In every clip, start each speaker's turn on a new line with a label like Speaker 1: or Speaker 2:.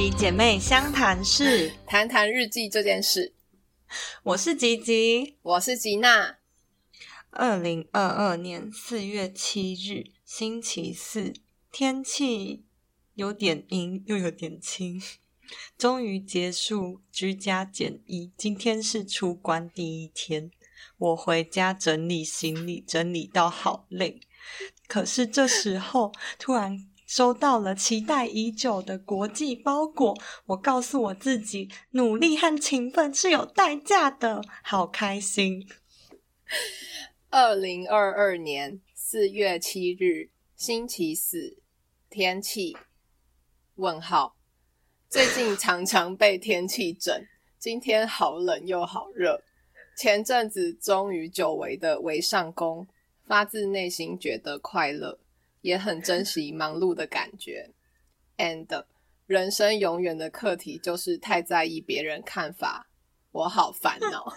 Speaker 1: 集姐妹相谈室，
Speaker 2: 谈谈日记这件事。
Speaker 1: 我是吉吉，
Speaker 2: 我是吉娜。
Speaker 1: 二零二二年四月七日，星期四，天气有点阴，又有点晴。终于结束居家检疫，今天是出关第一天。我回家整理行李，整理到好累。可是这时候，突然收到了期待已久的国际包裹。我告诉我自己，努力和勤奋是有代价的，好开心。
Speaker 2: 二零二二年四月七日，星期四，天气？问号。最近常常被天气整，今天好冷又好热。前阵子终于久违的围上工，发自内心觉得快乐，也很珍惜忙碌的感觉。And 人生永远的课题就是太在意别人看法，我好烦恼。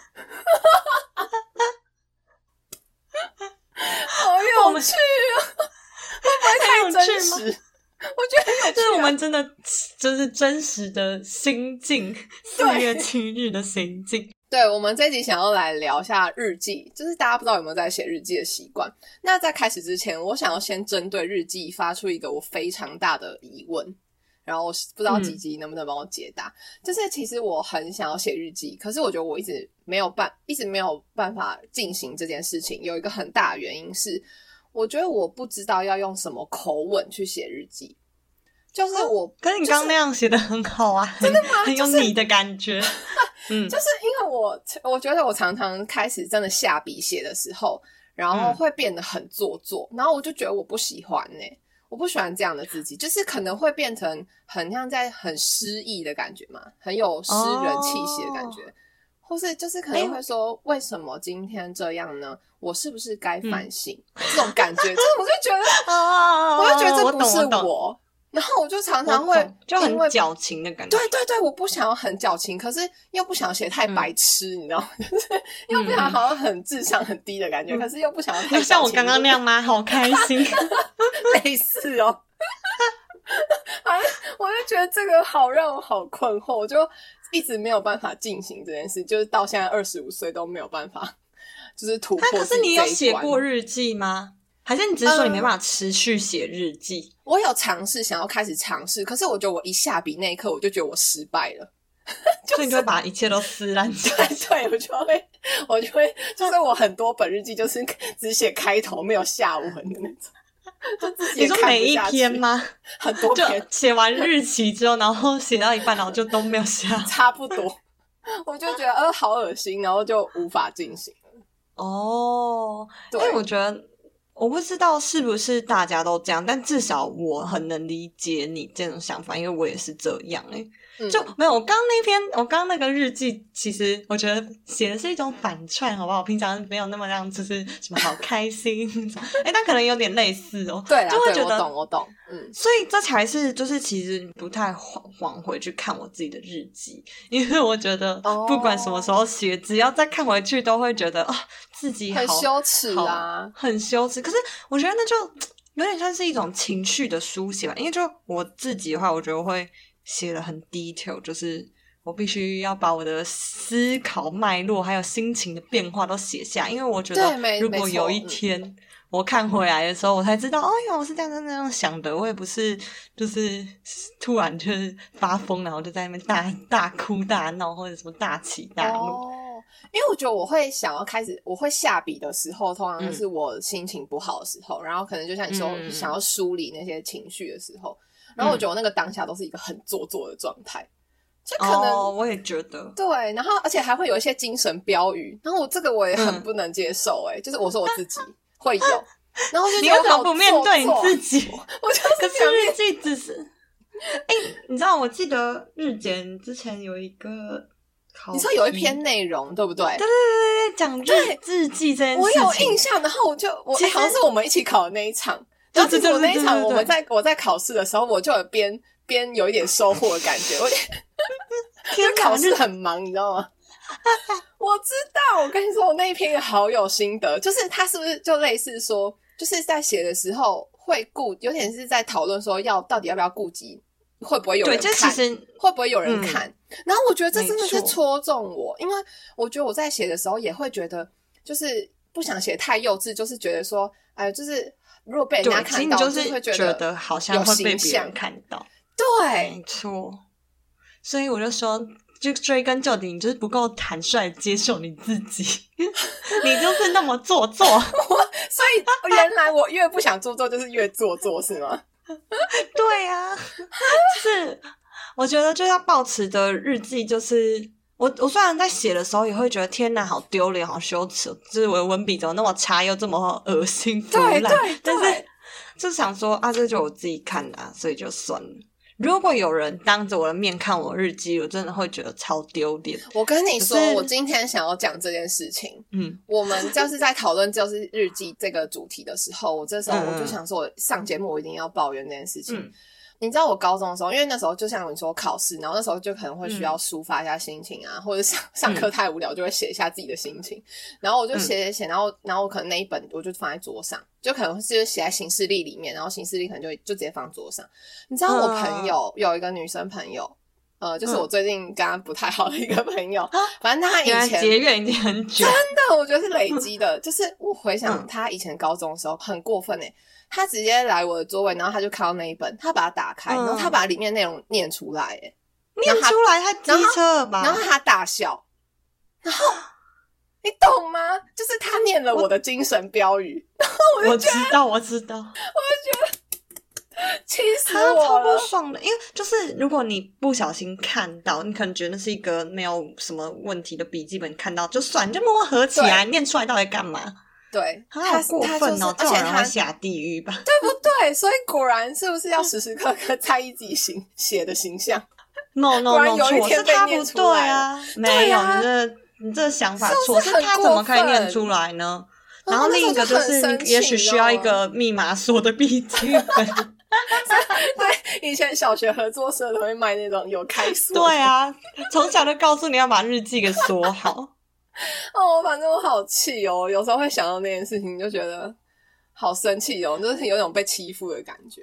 Speaker 2: 好有趣啊！会不会太真实？我觉得很有趣。
Speaker 1: 这是我们真的，就是真实的心境。四月七日的心境。
Speaker 2: 对，我们这集想要来聊一下日记，就是大家不知道有没有在写日记的习惯。那在开始之前，我想要先针对日记发出一个我非常大的疑问，然后不知道吉吉能不能帮我解答。就是其实我很想要写日记，可是我觉得我一直没有办，一直没有办法进行这件事情。有一个很大的原因是，我觉得我不知道要用什么口吻去写日记。就是我，
Speaker 1: 跟你刚刚那样写的很好啊，
Speaker 2: 真的吗？
Speaker 1: 很有你的感觉。
Speaker 2: 嗯，就是因为我，我觉得我常常开始真的下笔写的时候，然后会变得很做作，然后我就觉得我不喜欢呢，我不喜欢这样的自己，就是可能会变成很像在很诗意的感觉嘛，很有诗人气息的感觉，或是就是可能会说，为什么今天这样呢？我是不是该反省？这种感觉，就是我就觉得，我就觉得这不是我。然后我就常常会
Speaker 1: 就很矫情的感觉，
Speaker 2: 对对对，我不想要很矫情，可是又不想写太白痴，你知道吗？就是又不想好像很智商很低的感觉，可是又不想要太
Speaker 1: 像我刚刚 那样吗？好开心，
Speaker 2: 类似哦。啊，我就觉得这个好让我好困惑，我就一直没有办法进行这件事，就是到现在二十五岁都没有办法，就是突破。
Speaker 1: 可是你有写过日记吗？还是你只是说你没办法持续写日记？
Speaker 2: 我有尝试想要开始尝试，可是我觉得我一下笔那一刻，我就觉得我失败了，
Speaker 1: 所以你就会把一切都撕烂。
Speaker 2: 对，对我就会，我就会，就是我很多本日记就是只写开头，没有下文的那种。
Speaker 1: 你说每一篇吗？
Speaker 2: 很多 篇，
Speaker 1: 写完日期之后，然后写到一半，然后就都没有下。
Speaker 2: 差不多，我就觉得呃好恶心，然后就无法进行了。
Speaker 1: 哦，因为我觉得。我不知道是不是大家都这样，但至少我很能理解你这种想法，因为我也是这样哎。就没有我刚那篇，我刚那个日记，其实我觉得写的是一种反串，好不好？平常没有那么让，就是什么好开心，哎，但可能有点类似哦。
Speaker 2: 对，
Speaker 1: 就会觉得
Speaker 2: 我懂，我懂。嗯，
Speaker 1: 所以这才是就是其实不太往往回去看我自己的日记，因为我觉得不管什么时候写，只要再看回去，都会觉得啊自己
Speaker 2: 很羞耻啊，
Speaker 1: 很羞耻。可是我觉得那就有点像是一种情绪的书写吧，因为就我自己的话，我觉得会。写的很 detail，就是我必须要把我的思考脉络还有心情的变化都写下，因为我觉得如果有一天我看回来的时候，我才知道，哎呀，我是这样这样想的，我也不是就是突然就是发疯，然后就在那边大大哭大闹或者什么大起大落。哦，
Speaker 2: 因为我觉得我会想要开始，我会下笔的时候，通常是我心情不好的时候，然后可能就像你说想要梳理那些情绪的时候。然后我觉得我那个当下都是一个很做作的状态，就可能
Speaker 1: 我也觉得
Speaker 2: 对，然后而且还会有一些精神标语，然后我这个我也很不能接受，哎，就是我说我自己会有，然后就
Speaker 1: 你为什么不面对你自己？
Speaker 2: 我就是想
Speaker 1: 日记只是，哎，你知道我记得日检之前有一个，
Speaker 2: 你说有一篇内容对不对？
Speaker 1: 对对对对，讲日日记这件事，
Speaker 2: 我有印象，然后我就我好像是我们一起考的那一场。然后其实我那一场，我们在我在考试的时候，我就有边边有一点收获的感觉。我 因为考试很忙，你知道吗？我知道，我跟你说，我那一篇好有心得，就是他是不是就类似说，就是在写的时候会顾，有点是在讨论说要到底要不要顾及会不会有，人看？
Speaker 1: 这其实
Speaker 2: 会不会有人
Speaker 1: 嗯
Speaker 2: 看？然后我觉得这真的是戳中我，因为我觉得我在写的时候也会觉得，就是不想写太幼稚，就是觉得说，哎，就是如果被人家，看到，
Speaker 1: 其实你就
Speaker 2: 会
Speaker 1: 觉
Speaker 2: 得
Speaker 1: 得好像
Speaker 2: 有
Speaker 1: 会被别人看到，
Speaker 2: 对
Speaker 1: 没错。所以我就说，就追根究底，你就是不够坦率接受你自己，你就是那么做作。
Speaker 2: 所以原来我越不想做作，就是越做作，是吗？
Speaker 1: 对呀、就是我觉得就要保持的日记，就是我我虽然在写的时候也会觉得天哪，好丢脸，好羞耻哦，就是我的文笔怎么那么差，又这么恶心腐烂，
Speaker 2: 对对
Speaker 1: 但是
Speaker 2: 对
Speaker 1: 就想说啊，这就我自己看的、啊，所以就算了。如果有人当着我的面看我日记，我真的会觉得超丢脸。
Speaker 2: 我跟你说我今天想要讲这件事情。
Speaker 1: 嗯
Speaker 2: 我们就是在讨论就是日记这个主题的时候，我这时候
Speaker 1: 嗯
Speaker 2: 我就想说，我上节目我一定要抱怨这件事情。
Speaker 1: 嗯
Speaker 2: 你知道我高中的时候，因为那时候就像你说考试，然后那时候就可能会需要抒发一下心情啊，或者上上课太无聊，就会写一下自己的心情。然后我就写写写，然后然后我可能那一本我就放在桌上，就可能就是写在行事历里面，然后行事历可能就就直接放桌上。你知道我朋友、有一个女生朋友，呃，就是我最近跟他不太好的一个朋友，反正他以前
Speaker 1: 结怨已经很久，
Speaker 2: 真的，我觉得是累积的。就是我回想
Speaker 1: 嗯
Speaker 2: 他以前高中的时候很过分诶、他直接来我的座位，然后他就看到那一本，他把它打开，
Speaker 1: 嗯
Speaker 2: 然后他把里面内容念出来诶、
Speaker 1: 念出来他机车了吧？
Speaker 2: 然后他大笑，然后你懂吗？就是他念了我的精神标语，然后
Speaker 1: 我就知道，我知道。
Speaker 2: 气死
Speaker 1: 他超不。爽的，因为就是如果你不小心看到，你可能觉得那是一个没有什么问题的笔记本，看到就算，你就默默合起来，念出来到底干嘛？
Speaker 2: 对，
Speaker 1: 他
Speaker 2: 他
Speaker 1: 好过
Speaker 2: 他就是
Speaker 1: 分哦！这
Speaker 2: 而且他
Speaker 1: 下地狱吧？
Speaker 2: 对不对？所以果然是不是要时时刻刻在意自己形写的形象
Speaker 1: ？？No No No，
Speaker 2: 有一
Speaker 1: 错是
Speaker 2: 天被念
Speaker 1: 他不对
Speaker 2: 出来
Speaker 1: 啊，没有，
Speaker 2: 啊
Speaker 1: 你这你这想法错，
Speaker 2: 是
Speaker 1: 他怎么可以念出来呢？
Speaker 2: 啊
Speaker 1: 然后另一个就是你也许需要一个密码锁的笔记本。
Speaker 2: 对，以前小学合作社都会卖那种有开锁。
Speaker 1: 对，啊，从小就告诉你要把日记给锁好。
Speaker 2: 哦，反正我好气哦，有时候会想到那件事情，就觉得好生气哦，就是有种被欺负的感觉。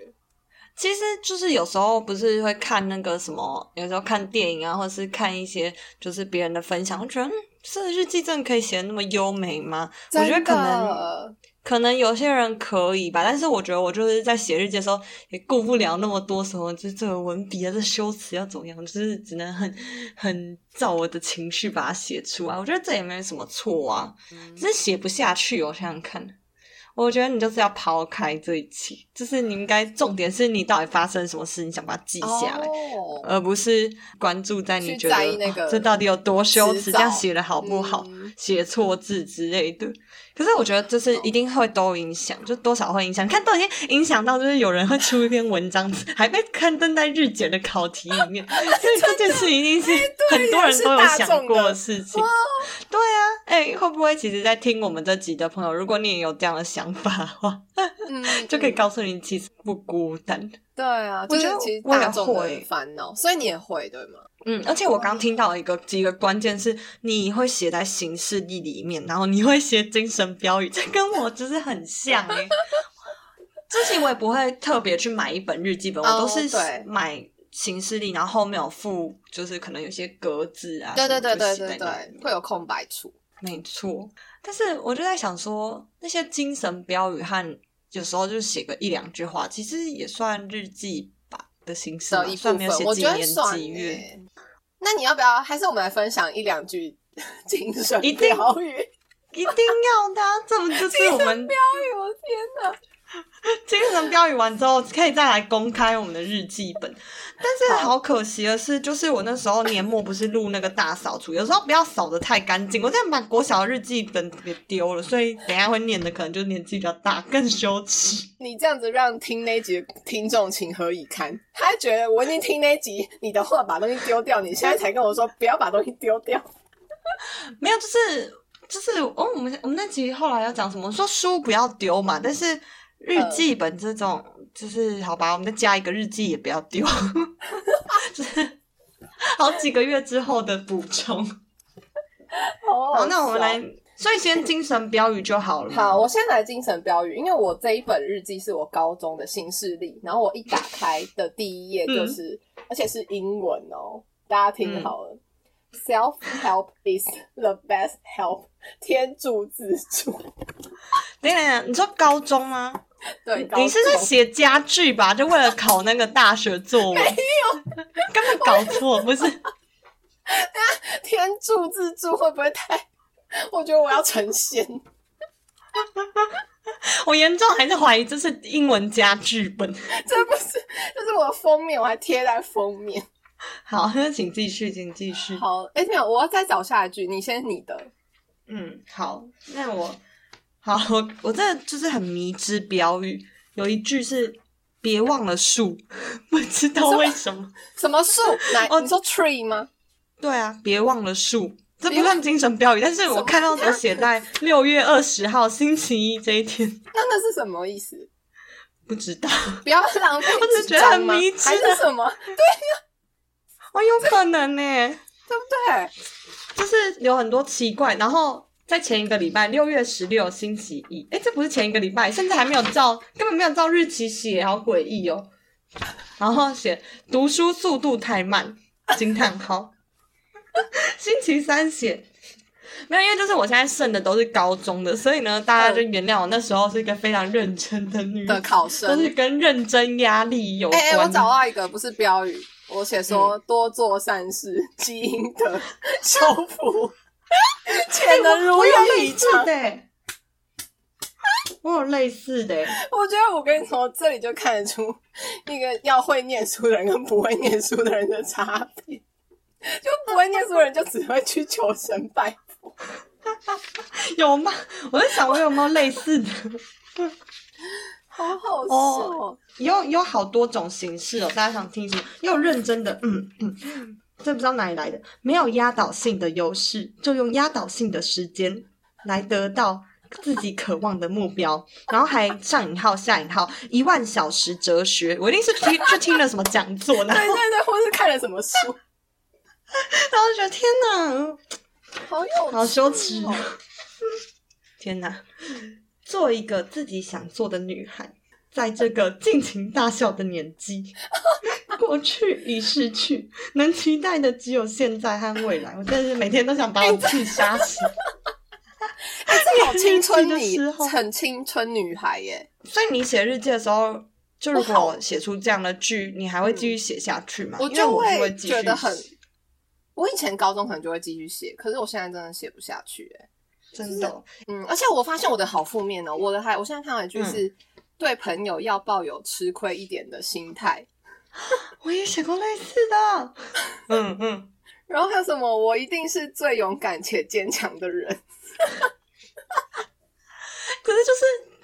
Speaker 1: 其实就是有时候不是会看那个什么，有时候看电影啊，或是看一些就是别人的分享，我觉得嗯，这日记真的可以写的那么优美吗？我觉得可能
Speaker 2: 能
Speaker 1: 可能有些人可以吧，但是我觉得我就是在写日记的时候也顾不了那么多什么，就是这个文笔啊，这修辞要怎么样，就是只能很很照我的情绪把它写出来。我觉得这也没什么错啊，只是写不下去。我想想看。我觉得你就是要抛开这一切，就是你应该重点是你到底发生什么事，你想把它记下来，
Speaker 2: 哦
Speaker 1: 而不是关注在你觉得
Speaker 2: 那个
Speaker 1: 哦这到底有多羞耻，这样写的好不好，
Speaker 2: 嗯
Speaker 1: 写错字之类的。可是我觉得就是一定会都影响，就多少会影响。看都已经影响到，就是有人会出一篇文章，还被刊登在日检的考题里面，所以这件事一定是很多人都有想过的事情。对啊，哎、会不会其实，在听我们这集的朋友，如果你也有这样的想法的话，
Speaker 2: 嗯，
Speaker 1: 就可以
Speaker 2: 嗯
Speaker 1: 告诉你，其实不孤单。
Speaker 2: 对啊，
Speaker 1: 我觉得
Speaker 2: 就是其实大众的
Speaker 1: 会
Speaker 2: 烦恼，所以你也会对吗？
Speaker 1: 嗯，而且我刚听到一个几个关键是，你会写在行事历里面，然后你会写精神标语，这跟我就是很像哎、之前我也不会特别去买一本日记本，我
Speaker 2: 哦
Speaker 1: 都是
Speaker 2: 对
Speaker 1: 买行事历，然后后面有附，就是可能有些格子啊，
Speaker 2: 对对对对对对，会有空白处。
Speaker 1: 没错，但是我就在想说，那些精神标语和有时候就写个一两句话，其实也算日记吧的形式
Speaker 2: 一，部
Speaker 1: 虽然没有写几年几月。
Speaker 2: 欸那你要不要？还是我们来分享一两句 精神标语？
Speaker 1: 一定要的、啊，这不就是我们
Speaker 2: 标语，我天哪！
Speaker 1: 精神标语完之后，可以再来公开我们的日记本。但是好可惜的是，就是我那时候年末不是录那个大扫除，有时候不要扫的太干净，我这样把国小的日记本给丢了，所以等一下会念的可能就年纪比较大，更羞耻。
Speaker 2: 你这样子让听那集的听众情何以堪？他觉得我已经听那集你的话把东西丢掉，你现在才跟我说不要把东西丢掉。
Speaker 1: 没有，就是就是哦，我们我们那集后来要讲什么？说书不要丢嘛，但是日记本这种、就是好吧，我们再加一个日记也不要丢，就是好几个月之后的补充。
Speaker 2: 好
Speaker 1: 好，那我们来所以先精神标语就好了。
Speaker 2: 好，我先来精神标语，因为我这一本日记是我高中的新势力，然后我一打开的第一页就是，而且是英文哦，大家听好了。Self help is the best help，天助自助。
Speaker 1: 等一下，你说高中吗？
Speaker 2: 对，
Speaker 1: 你是在写家具吧？就为了考那个大学作文？没有，根本搞错，不是？
Speaker 2: 天助自助会不会太？我觉得我要成仙。
Speaker 1: 我严重还是怀疑这是英文加剧本。
Speaker 2: 这不是，这是我的封面，我还贴在封面。
Speaker 1: 好，那请继续，请继续。
Speaker 2: 好，哎、没有，我要再找下一句，你先你的。
Speaker 1: 嗯，好，那我好，我我这就是很迷之标语，有一句是“别忘了树”，不知道为什么。
Speaker 2: 什么树？哪？
Speaker 1: 哦
Speaker 2: 你说 tree 吗？
Speaker 1: 对啊，别忘了树，这不算精神标语，但是我看到我写在六月二十号星期一这一天，
Speaker 2: 那那是什么意思？
Speaker 1: 不知道，
Speaker 2: 不要浪费
Speaker 1: 我只
Speaker 2: 纸
Speaker 1: 觉得很迷之
Speaker 2: 还是什么？
Speaker 1: 哦，有可能呢，
Speaker 2: 对不对？
Speaker 1: 就是有很多奇怪，然后。在前一个礼拜，六月十六星期一，哎，这不是前一个礼拜，甚至还没有照，根本没有照日期写，好诡异哦。然后写读书速度太慢，惊叹号。星期三写没有，因为就是我现在剩的都是高中的，所以呢，大家就原谅我那时候是一个非常认真的女
Speaker 2: 的考
Speaker 1: 都
Speaker 2: 生。
Speaker 1: 是跟认真压力有关
Speaker 2: 我找到一个，不是标语，我写说、多做善事，积阴德，修福，且能如
Speaker 1: 我有
Speaker 2: 愿
Speaker 1: 类似
Speaker 2: 以偿。
Speaker 1: 的欸，我有类似的欸，
Speaker 2: 我觉得我跟你说，这里就看得出一个要会念书的人跟不会念书的人的差别。就不会念书的人就只会去求神拜佛，
Speaker 1: 有吗？我在想我有没有类似的。
Speaker 2: 好好笑哦。
Speaker 1: 有有好多种形式哦，大家想听什么？又认真的，嗯嗯，这不知道哪里来的，没有压倒性的优势，就用压倒性的时间来得到自己渴望的目标，然后还上引号下引号一万小时哲学，我一定是听 去听了什么讲座，然 后
Speaker 2: 对对对，或是看了什么书，
Speaker 1: 然后就觉得天哪，
Speaker 2: 好有
Speaker 1: 好羞耻
Speaker 2: 哦。
Speaker 1: 天哪！做一个自己想做的女孩，在这个尽情大笑的年纪，过去已逝去，能期待的只有现在和未来。我真的是每天都想把我自己杀死。
Speaker 2: 哎，这好青 春
Speaker 1: 的时候，
Speaker 2: 很青春女孩耶。
Speaker 1: 所以你写日记的时候，就如果写出这样的句，你还会继续写下去吗？
Speaker 2: 我就
Speaker 1: 会
Speaker 2: 觉得很，我以前高中可能就会继续写，可是我现在真的写不下去哎。
Speaker 1: 真的哦
Speaker 2: 嗯，而且我发现我的好负面哦，我的还我现在看到一句是、
Speaker 1: 嗯
Speaker 2: 对朋友要抱有吃亏一点的心态，
Speaker 1: 我也写过类似的。嗯嗯，
Speaker 2: 然后还有什么我一定是最勇敢且坚强的人。
Speaker 1: 可是就是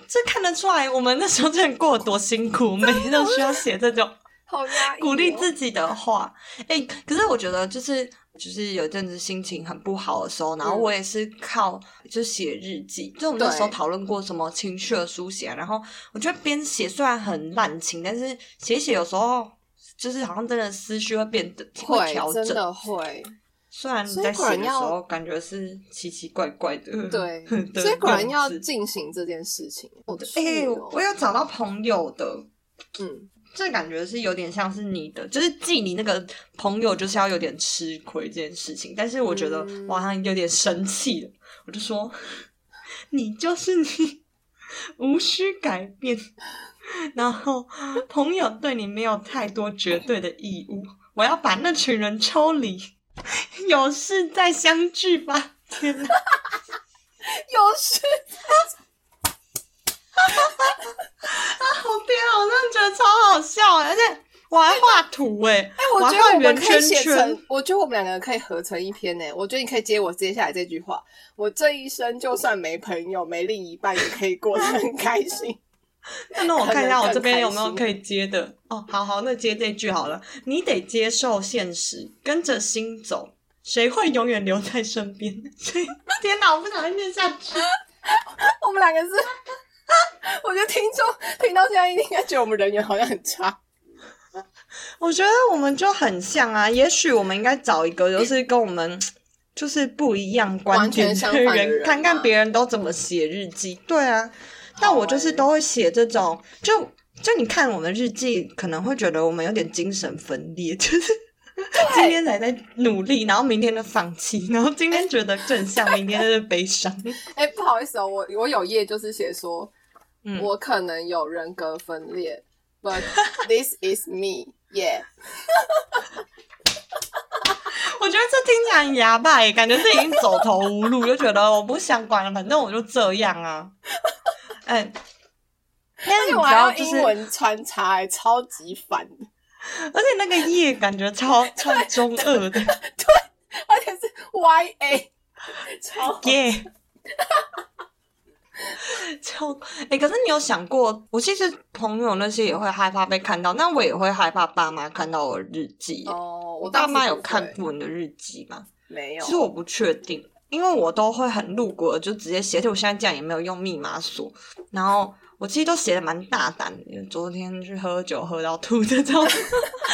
Speaker 1: 这看得出来，我们那时候真的过得多辛苦，每天都需要写这种。
Speaker 2: 好压抑、哦，
Speaker 1: 鼓励自己的话，哎、可是我觉得就是就是有一阵子心情很不好的时候，然后
Speaker 2: 嗯
Speaker 1: 我也是靠就写日记，就我们那时候讨论过什么情绪的书写啊，然后我觉得边写虽然很滥情，但是写写有时候就是好像真的思绪会变得
Speaker 2: 会
Speaker 1: 调整，
Speaker 2: 真的会，
Speaker 1: 虽然
Speaker 2: 你
Speaker 1: 在写的时候感觉是奇奇怪怪的，
Speaker 2: 对
Speaker 1: 的
Speaker 2: 所以果然要进行这件事情。
Speaker 1: 我
Speaker 2: 的哎、
Speaker 1: 我有找到朋友的，
Speaker 2: 嗯，
Speaker 1: 这感觉是有点像是你的，就是记你那个朋友就是要有点吃亏这件事情，但是我觉得
Speaker 2: 嗯
Speaker 1: 我好像有点生气了，我就说 你就是你，无需改变，然后朋友对你没有太多绝对的义务，我要把那群人抽离，有事再相聚吧。天哪！
Speaker 2: 有事 啊
Speaker 1: 好天啊！我真的觉得超好笑哎，而且我还画图哎，
Speaker 2: 哎，我
Speaker 1: 还
Speaker 2: 觉得我们可以写成，，我觉得我们两个可以合成一篇呢。我觉得你可以接我接下来这句话：我这一生就算没朋友、没另一半，也可以过得很开心。
Speaker 1: 那那我看一下我这边有没有可以接的哦。好好，那接这句好了。你得接受现实，跟着心走，谁会永远留在身边？天哪，我不想再念下去。
Speaker 2: 我们两个是，我觉得听众听到现在应该觉得我们人缘好像很差。
Speaker 1: 我觉得我们就很像啊，也许我们应该找一个，就是跟我们 就是不一样观点
Speaker 2: 的
Speaker 1: 人，
Speaker 2: 人
Speaker 1: 看看别人都怎么写日记。对啊，但我就是都会写这种，就就你看我们日记，可能会觉得我们有点精神分裂，就是今天还在努力，然后明天就放弃，然后今天觉得正向，明天就是悲伤。
Speaker 2: 哎、不好意思哦，我我有页就是写说，
Speaker 1: 嗯
Speaker 2: 我可能有人格分裂，but this is me，yeah。
Speaker 1: 我觉得这听起来很哑巴耶，感觉是已经走投无路，就觉得我不想管了，反正我就这样啊。嗯，但是
Speaker 2: 还要，
Speaker 1: 就是
Speaker 2: 英文穿插、欸，超级烦，
Speaker 1: 而且那个夜感觉超 超中二的对
Speaker 2: 而且是 Y A，超
Speaker 1: 耶。超哎、可是你有想过，我其实朋友那些也会害怕被看到，那我也会害怕爸妈看到我的日记。
Speaker 2: 哦，
Speaker 1: 我爸妈有看过你的日记吗？
Speaker 2: 没有？
Speaker 1: 其实我不确定，因为我都会很路过，就直接写。而且我现在这样也没有用密码锁，然后我其实都写的蛮大胆的。昨天去喝酒喝到吐这种，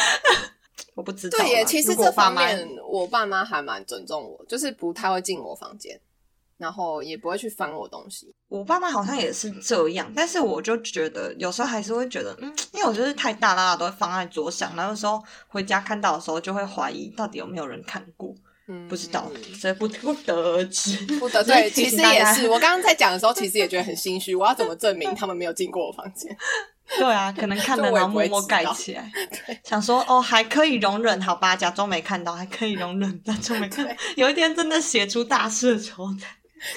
Speaker 1: 我不知道。
Speaker 2: 对耶，其实这方面我爸妈还蛮尊重我，就是不太会进我房间，然后也不会去翻我东西。
Speaker 1: 我爸妈好像也是这样，但是我就觉得有时候还是会觉得，嗯，因为我就是太大啦，都会放在桌上，然后有时候回家看到的时候就会怀疑到底有没有人看过，
Speaker 2: 嗯，
Speaker 1: 不知道，所以不不得而知。
Speaker 2: 不得 对，其实也是。我刚刚在讲的时候，其实也觉得很心虚。我要怎么证明他们没有进过我房间？
Speaker 1: 对啊，可能看了然后默默盖起来
Speaker 2: 对，
Speaker 1: 想说哦还可以容忍，好吧，假装没看到，还可以容忍，假装没看到。有一天真的写出大事的时候，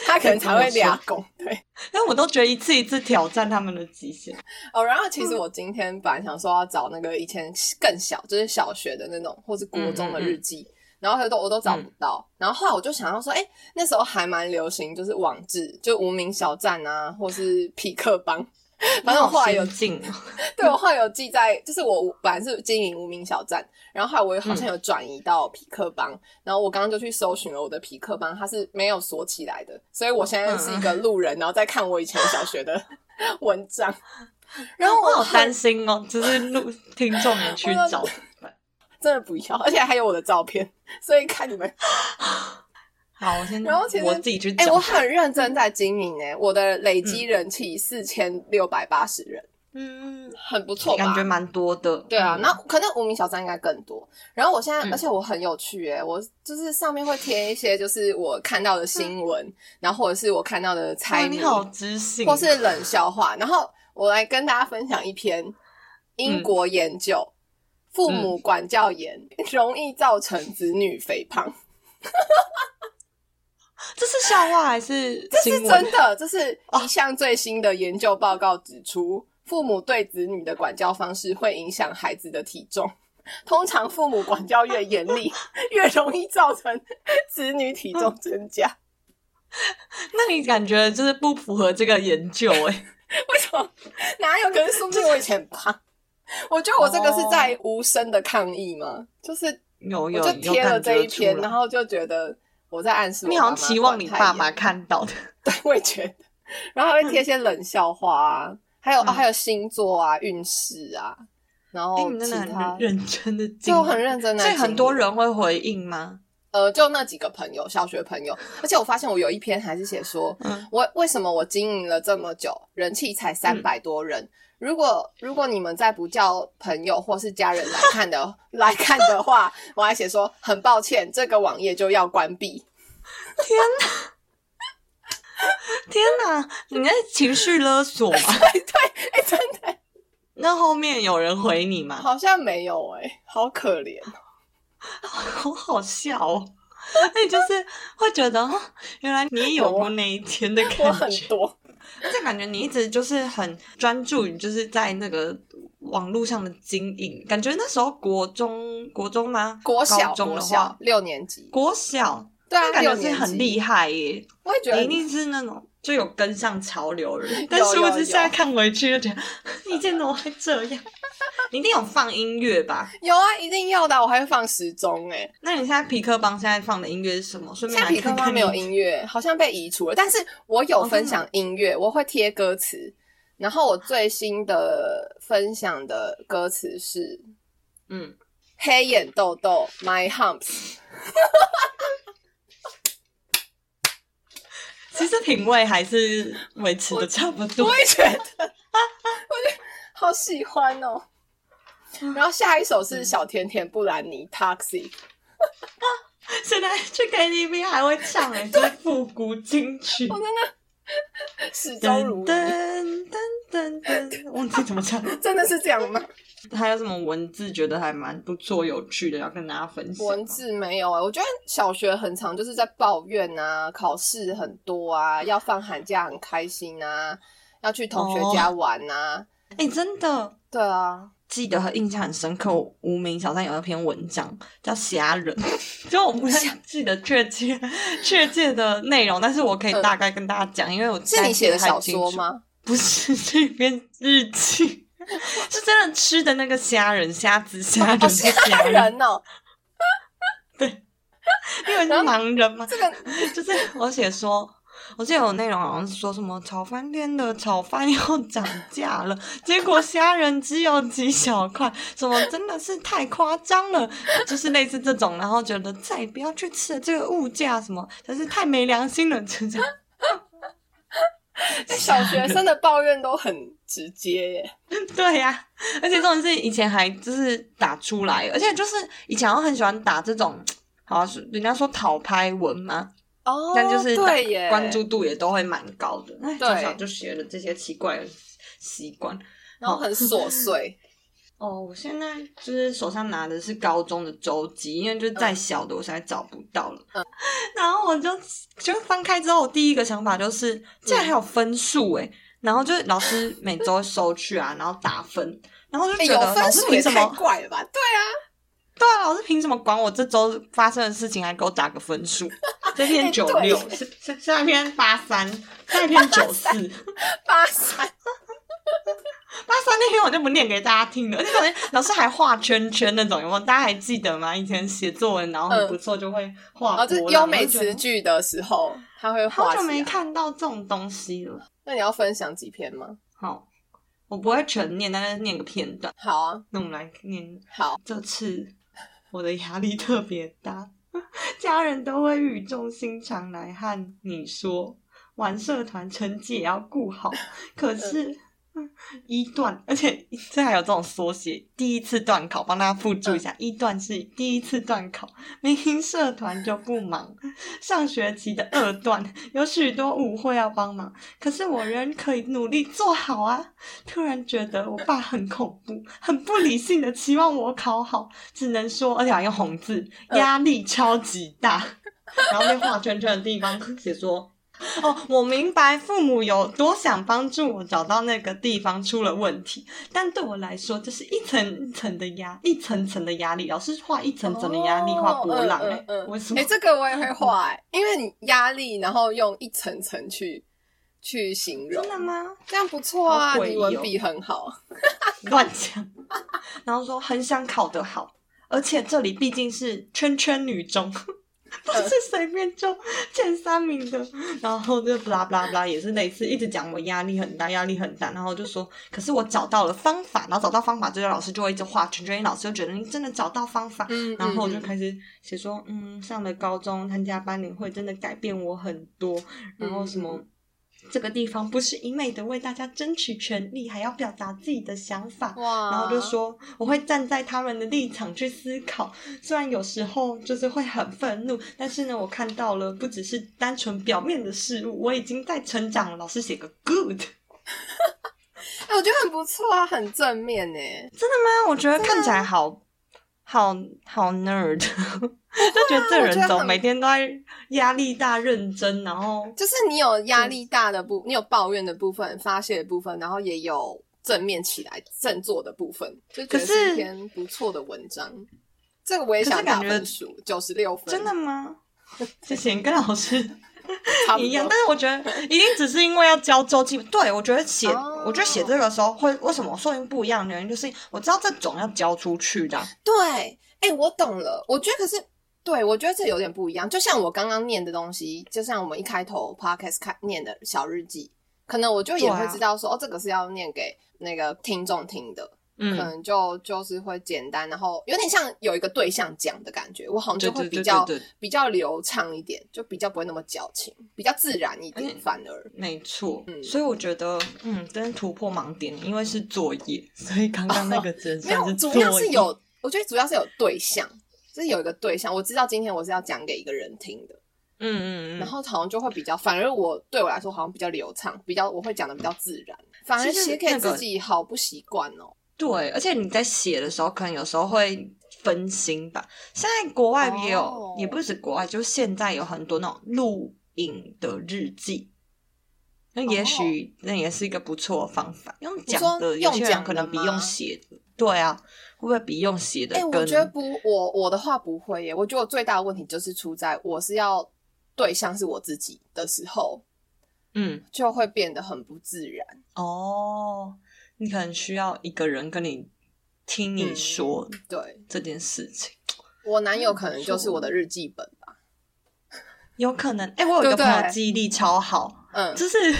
Speaker 2: 他可能才会 俩拱。对
Speaker 1: 因为我都觉得一次一次挑战他们的极限。
Speaker 2: 哦，然后其实我今天本来想说要找那个以前更小，就是小学的那种，或是国中的日记。然后他都我都找不到，然后后来我就想要说，哎、那时候还蛮流行，就是网志，就无名小站啊，或是匹克帮，反正我后来有
Speaker 1: 进哦，
Speaker 2: 对我后来有记在，就是我本来是经营无名小站，然后后来我好像有转移到匹克帮，然后我刚刚就去搜寻了我的匹克帮，它是没有锁起来的，所以我现在是一个路人，然后再看我以前小学的文章，然后我
Speaker 1: 我好担心哦，就是录听众们去找。
Speaker 2: 真的不要，而且还有我的照片，所以看你们，
Speaker 1: 好，我先，
Speaker 2: 然后其实
Speaker 1: 我自己去
Speaker 2: 哎、
Speaker 1: 找。
Speaker 2: 我很认真在经营哎、我的累积人气四千六百八十人，
Speaker 1: 嗯，
Speaker 2: 很不错？
Speaker 1: 感觉蛮多的。
Speaker 2: 对啊，
Speaker 1: 嗯
Speaker 2: 那可能无名小站应该更多。然后我现在，
Speaker 1: 嗯
Speaker 2: 而且我很有趣耶，我就是上面会贴一些就是我看到的新闻，然后或者是我看到的
Speaker 1: 哇
Speaker 2: 猜谜，
Speaker 1: 你好知性，
Speaker 2: 或是冷笑话。然后我来跟大家分享一篇英国研究，父母管教严容易造成子女肥胖，
Speaker 1: 这是笑话还是
Speaker 2: 这是？真的。这是一项最新的研究报告指出，父母对子女的管教方式会影响孩子的体重。通常父母管教越严厉，越容易造成子女体重增加。
Speaker 1: 那你感觉就是不符合这个研究哎、
Speaker 2: 为什么？哪有？可是说不定我以前很胖。我觉得我这个是在无声的抗议嘛，就是我
Speaker 1: 有有有
Speaker 2: 就贴了
Speaker 1: 感
Speaker 2: 这一篇，然后就觉得我在暗示我
Speaker 1: 你好像期望你爸爸看到的，
Speaker 2: 对，我也觉得。然后还会贴一些冷笑话啊，还有、
Speaker 1: 嗯。
Speaker 2: 啊还有星座啊、运势啊，然
Speaker 1: 哎、
Speaker 2: 后
Speaker 1: 你真的
Speaker 2: 其他
Speaker 1: 很认真的，
Speaker 2: 就很认真的，
Speaker 1: 所以很多人会回应吗？
Speaker 2: 呃，就那几个朋友，小学朋友，而且我发现我有一篇还是写说，
Speaker 1: 嗯。
Speaker 2: 我为什么我经营了这么久，人气才三百多人。如果如果你们再不叫朋友或是家人来看的来看的话，我还写说很抱歉，这个网页就要关闭。
Speaker 1: 天哪，你在情绪勒索吗？
Speaker 2: 对对，哎、真的
Speaker 1: 那后面有人回你吗？
Speaker 2: 好像没有哎、好可怜。
Speaker 1: 好好笑哦。那 你就是会觉得，哦原来你也有过那一天的
Speaker 2: 我很
Speaker 1: 感觉，
Speaker 2: 多，
Speaker 1: 而且感觉你一直就是很专注于就是在那个网络上的经营，感觉那时候国中国中吗？
Speaker 2: 国小
Speaker 1: 中
Speaker 2: 小
Speaker 1: 话，
Speaker 2: 六年级，
Speaker 1: 国小，
Speaker 2: 对啊，
Speaker 1: 感觉是
Speaker 2: 六年级
Speaker 1: 很厉害耶。
Speaker 2: 我也觉得
Speaker 1: 你一定是那种就有跟上潮流的人，但
Speaker 2: 有有
Speaker 1: 殊不知现在看回去就觉得，你以前怎么会这样？你一定有放音乐吧？
Speaker 2: 有啊，一定要的，我还会放时钟哎。
Speaker 1: 那你现在皮克邦现在放的音乐是什么？顺便
Speaker 2: 现在皮克邦没有音乐，好像被移除了。但是我有
Speaker 1: 哦
Speaker 2: 分享音乐，我会贴歌词。然后我最新的分享的歌词是
Speaker 1: 嗯，“
Speaker 2: 黑眼豆豆 My Humps”，
Speaker 1: 其实品味还是维持的差不多。
Speaker 2: 我也觉得，我觉得好喜欢哦。然后下一首是小甜甜布兰妮《Taxi》，
Speaker 1: 现在去 KTV 还会唱哎，就是复古金曲。
Speaker 2: 我真的始终如一，
Speaker 1: 噔噔噔噔，忘记怎么唱。
Speaker 2: 真的是这样吗？
Speaker 1: 还有什么文字觉得还蛮不错、有趣的，要跟大家分享？
Speaker 2: 文字没有哎、我觉得小学很长，就是在抱怨啊，考试很多啊，要放寒假很开心啊，要去同学家玩啊，
Speaker 1: 哎、真的
Speaker 2: 对啊，
Speaker 1: 记得和印象很深刻。我无名小站有一篇文章叫《虾人》，就我不太记得确切确切的内容，但是我可以大概跟大家讲，因为我
Speaker 2: 是你写的小说
Speaker 1: 吗？
Speaker 2: 吗？
Speaker 1: 不是，是一篇日记，是真的吃的那个虾仁，虾子虾仁
Speaker 2: 哦，
Speaker 1: 是
Speaker 2: 吓
Speaker 1: 虾仁，
Speaker 2: 人哦，
Speaker 1: 因为是盲人嘛，
Speaker 2: 这个
Speaker 1: 就是我写说，我记得有内容好像是说什么炒饭店的炒饭又涨价了，结果虾仁只有几小块，什么真的是太夸张了，就是类似这种，然后觉得再也不要去吃了，这个物价什么真是太没良心了，就这样。
Speaker 2: 小学生的抱怨都很直接耶。
Speaker 1: 对呀、而且这种事以前还就是打出来，而且就是以前我很喜欢打这种，好像是人家说讨拍文嘛，
Speaker 2: 哦
Speaker 1: 但就是打
Speaker 2: 对耶，
Speaker 1: 关注度也都会蛮高的。那
Speaker 2: 对
Speaker 1: 从小就学了这些奇怪的习惯。
Speaker 2: 然后很琐碎，
Speaker 1: 哦，我现在就是手上拿的是高中的周记，因为就是再小的我实在找不到了。
Speaker 2: 嗯
Speaker 1: 然后我就就翻开之后，我第一个想法就是，竟然还有分数诶、然后就是老师每周收去啊，然后打分，然后就
Speaker 2: 哎，
Speaker 1: 觉得老师凭什么？
Speaker 2: 怪了吧？对啊，
Speaker 1: 对啊，老师凭什么管我这周发生的事情，还给我打个分数？这篇
Speaker 2: 哎
Speaker 1: 九
Speaker 2: 对
Speaker 1: 六，下一篇八三，下一篇九四。
Speaker 2: 八三，
Speaker 1: 八三那篇我就不念给大家听了，而且老师还画圈圈那种，有没有？大家还记得吗？以前写作文然后很不错，就会画
Speaker 2: 哦，这优美词句的时候，他会画
Speaker 1: 好久没。看到这种东西了。
Speaker 2: 那你要分享几篇吗？
Speaker 1: 好，我不会全念，但是念个片段。
Speaker 2: 好啊，
Speaker 1: 那我们来念。
Speaker 2: 好，
Speaker 1: 这次我的压力特别大，家人都会语重心长来和你说，玩社团成绩也要顾好。可是。一段，而且这还有这种缩写，第一次段考，帮大家附注一下，一段是第一次段考，明明社团就不忙，上学期的二段有许多舞会要帮忙，可是我仍可以努力做好啊！突然觉得我爸很恐怖，很不理性的期望我考好，只能说，而且还用红字，压力超级大。然后那画圈圈的地方写说。哦，我明白父母有多想帮助我找到那个地方出了问题，但对我来说，这是一层一层的压，一层层的压力。老师画一层层的压力，画波浪、欸，哎、为什么？
Speaker 2: 哎、这个我也会画、哎，因为你压力，然后用一层层去去形容
Speaker 1: 真，的吗？
Speaker 2: 这样不错啊，你文笔很好。
Speaker 1: 乱讲。然后说很想考得好，而且这里毕竟是圈圈女中，不是随便就前三名的。然后就布拉布拉布拉，也是类似，一直讲我压力很大，压力很大。然后就说，可是我找到了方法，然后找到方法之后，老师就会一直画圈圈，老师就觉得你真的找到方法。
Speaker 2: 嗯，
Speaker 1: 然后我就
Speaker 2: 嗯
Speaker 1: 开始写说，嗯，上了高中，参加班联会，真的改变我很多。然后什么，
Speaker 2: 嗯
Speaker 1: 这个地方不是一昧的为大家争取权利，还要表达自己的想法。
Speaker 2: 哇，
Speaker 1: 然后就说我会站在他们的立场去思考，虽然有时候就是会很愤怒，但是呢，我看到了不只是单纯表面的事物，我已经在成长了。老师写个 good，
Speaker 2: 哎、我觉得很不错啊，很正面呢。
Speaker 1: 真的吗我觉得看起来好好好 nerd，就觉得这人怎么每天都在压力大、认真，然后
Speaker 2: 就是你有压力大的部，你有抱怨的部分、发泄的部分，然后也有正面起来振作的部分，就觉得
Speaker 1: 可是
Speaker 2: 是一篇不错的文章。这个我也想打分数，九十六分，
Speaker 1: 真的吗？谢谢你跟老师一样，但是我觉得一定只是因为要教周记。对我觉得写，
Speaker 2: 哦
Speaker 1: 我觉得写这个时候会为什么说明不一样的原因，就是我知道这种要交出去的啊。
Speaker 2: 对，哎、我懂了。我觉得可是，对我觉得这有点不一样。就像我刚刚念的东西，就像我们一开头 podcast 开念的小日记，可能我就也会知道说，哦，这个是要念给那个听众听的。
Speaker 1: 嗯
Speaker 2: 可能就就是会简单，然后有点像有一个对象讲的感觉，我好像就会比较比较流畅一点，就比较不会那么矫情，比较自然一点反而
Speaker 1: 没错，
Speaker 2: 嗯
Speaker 1: 所以我觉得，嗯，真的突破盲点，因为是作业，所以刚刚那个真
Speaker 2: 没有主。要是有，我觉得主要是有对象，就是有一个对象，我知道今天我是要讲给一个人听的，
Speaker 1: 嗯嗯嗯，
Speaker 2: 然后好像就会比较，反而我对我来说好像比较流畅，比较我会讲的比较自然，反而写给自己好不习惯哦。
Speaker 1: 对，而且你在写的时候，可能有时候会分心吧。现在国外也有，
Speaker 2: 哦
Speaker 1: 也不止国外，就现在有很多那种录影的日记。那也许那也是一个不错的方法。用讲的，有些人
Speaker 2: 用讲
Speaker 1: 可能比用写的。对啊，会不会比用写的
Speaker 2: 哎、
Speaker 1: 更？
Speaker 2: 我觉得不，我我的话不会耶。我觉得我最大的问题就是出在我是要对象是我自己的时候，
Speaker 1: 嗯，
Speaker 2: 就会变得很不自然。
Speaker 1: 哦，你可能需要一个人跟你听你
Speaker 2: 嗯
Speaker 1: 说
Speaker 2: 对
Speaker 1: 这件事情，
Speaker 2: 我男友可能就是我的日记本吧。
Speaker 1: 有可能。哎、我有一个朋友记忆力超好。
Speaker 2: 嗯，
Speaker 1: 就是他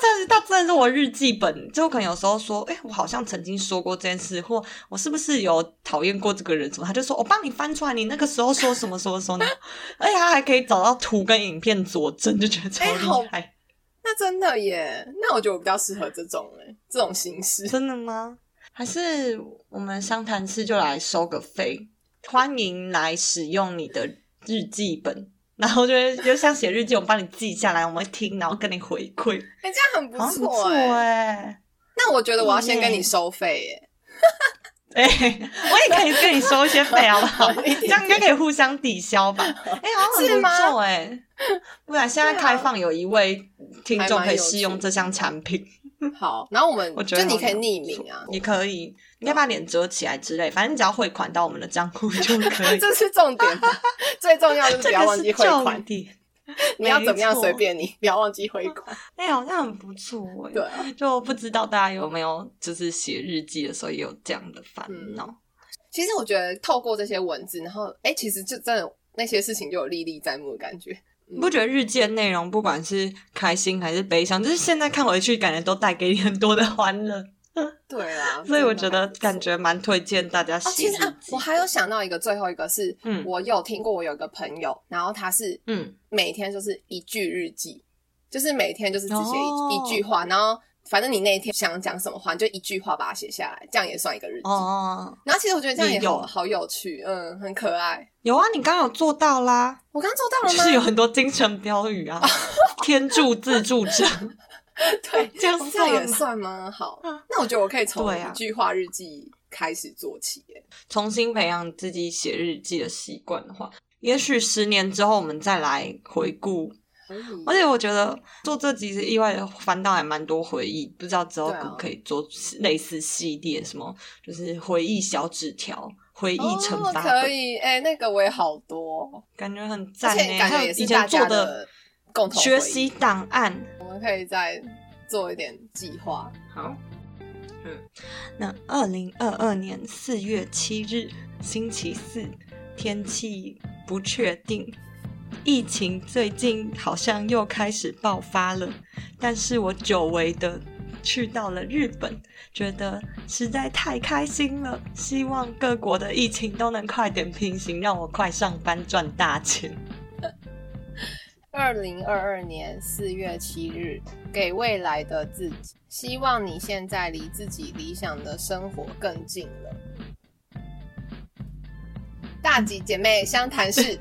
Speaker 1: 真的，他真的是我日记本，就可能有时候说，哎、我好像曾经说过这件事，或我是不是有讨厌过这个人什么？他就说，我帮你翻出来，你那个时候说什么什么什么呢？而且他还可以找到图跟影片佐证，就觉得超厉害。
Speaker 2: 那真的耶。那我觉得我比较适合这种哎，这种形式。
Speaker 1: 真的吗？还是我们商谈室就来收个费，欢迎来使用你的日记本。然后就会就像写日记，我帮你记下来，我们会听，然后跟你回馈，
Speaker 2: 哎、这样很不
Speaker 1: 错
Speaker 2: 错哎。
Speaker 1: 哎、
Speaker 2: 那我觉得我要先跟你收费耶。
Speaker 1: 哎、我也可以跟你收一些费，好不好？这样应该可以互相抵消吧？哎、好像很不
Speaker 2: 是吗
Speaker 1: 错哎、不然现在开放有一位听众可以试用这项产品，
Speaker 2: 好，然后我们
Speaker 1: 我觉
Speaker 2: 就你可以匿名啊，
Speaker 1: 你可以，你可以把脸遮起来之类，反正你只要汇款到我们的账户就 可以。
Speaker 2: 这是重点吧，最重要就是不要忘记汇款。
Speaker 1: 点。
Speaker 2: 你要怎么样随便你，不要忘记汇款。
Speaker 1: 哎、好像很不错哎、
Speaker 2: 对啊，
Speaker 1: 就不知道大家有没有就是写日记的时候也有这样的烦
Speaker 2: 嗯
Speaker 1: 恼。
Speaker 2: 其实我觉得透过这些文字，然后哎、其实就真的那些事情就有历历在目的感觉。
Speaker 1: 你不觉得日记的内容，不管是开心还是悲伤，就是现在看回去，感觉都带给你很多的欢乐。
Speaker 2: 对啊，
Speaker 1: 所以我觉得感觉蛮推荐大家
Speaker 2: 哦，
Speaker 1: 写。
Speaker 2: 其实啊，我还有想到一个，最后一个是，
Speaker 1: 嗯
Speaker 2: 我有听过，我有一个朋友，然后他是
Speaker 1: 嗯，
Speaker 2: 每天就是一句日记，就是每天就是只写一、
Speaker 1: 哦
Speaker 2: 一句话，然后反正你那一天想讲什么话，你就一句话把它写下来，这样也算一个日记。
Speaker 1: 哦，
Speaker 2: 然后其实我觉得这样也
Speaker 1: 也有
Speaker 2: 好好有趣，嗯，很可爱。
Speaker 1: 有啊，你刚刚有做到啦，
Speaker 2: 我刚做到了吗？
Speaker 1: 就是有很多精神标语啊，天助自助者，
Speaker 2: 对，
Speaker 1: 这样
Speaker 2: 算也
Speaker 1: 算吗？
Speaker 2: 好
Speaker 1: 嗯，
Speaker 2: 那我觉得我可以从一句话日记开始做起耶。
Speaker 1: 重新培养自己写日记的习惯的话，也许十年之后我们再来回顾。而且我觉得做这集是意外的翻到还蛮多回忆，不知道之后可不可以做类似系列，什么就是回忆小纸条、回忆惩
Speaker 2: 哦，
Speaker 1: 罚本，
Speaker 2: 可以，哎、那个我也好多，
Speaker 1: 感觉很
Speaker 2: 而
Speaker 1: 赞
Speaker 2: 感觉
Speaker 1: 以
Speaker 2: 也是大家
Speaker 1: 前做的
Speaker 2: 的共同
Speaker 1: 学习档案。
Speaker 2: 我们可以再做一点计划。
Speaker 1: 好，嗯，那二零二二年四月七日星期四，天气不确定，疫情最近好像又开始爆发了，但是我久违的去到了日本，觉得实在太开心了。希望各国的疫情都能快点平行，让我快上班赚大钱。
Speaker 2: 二零二二年四月七日，给未来的自己，希望你现在离自己理想的生活更近了。大吉姐妹相谈室，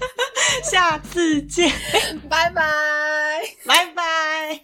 Speaker 1: 下次见，
Speaker 2: 拜拜。
Speaker 1: 拜拜。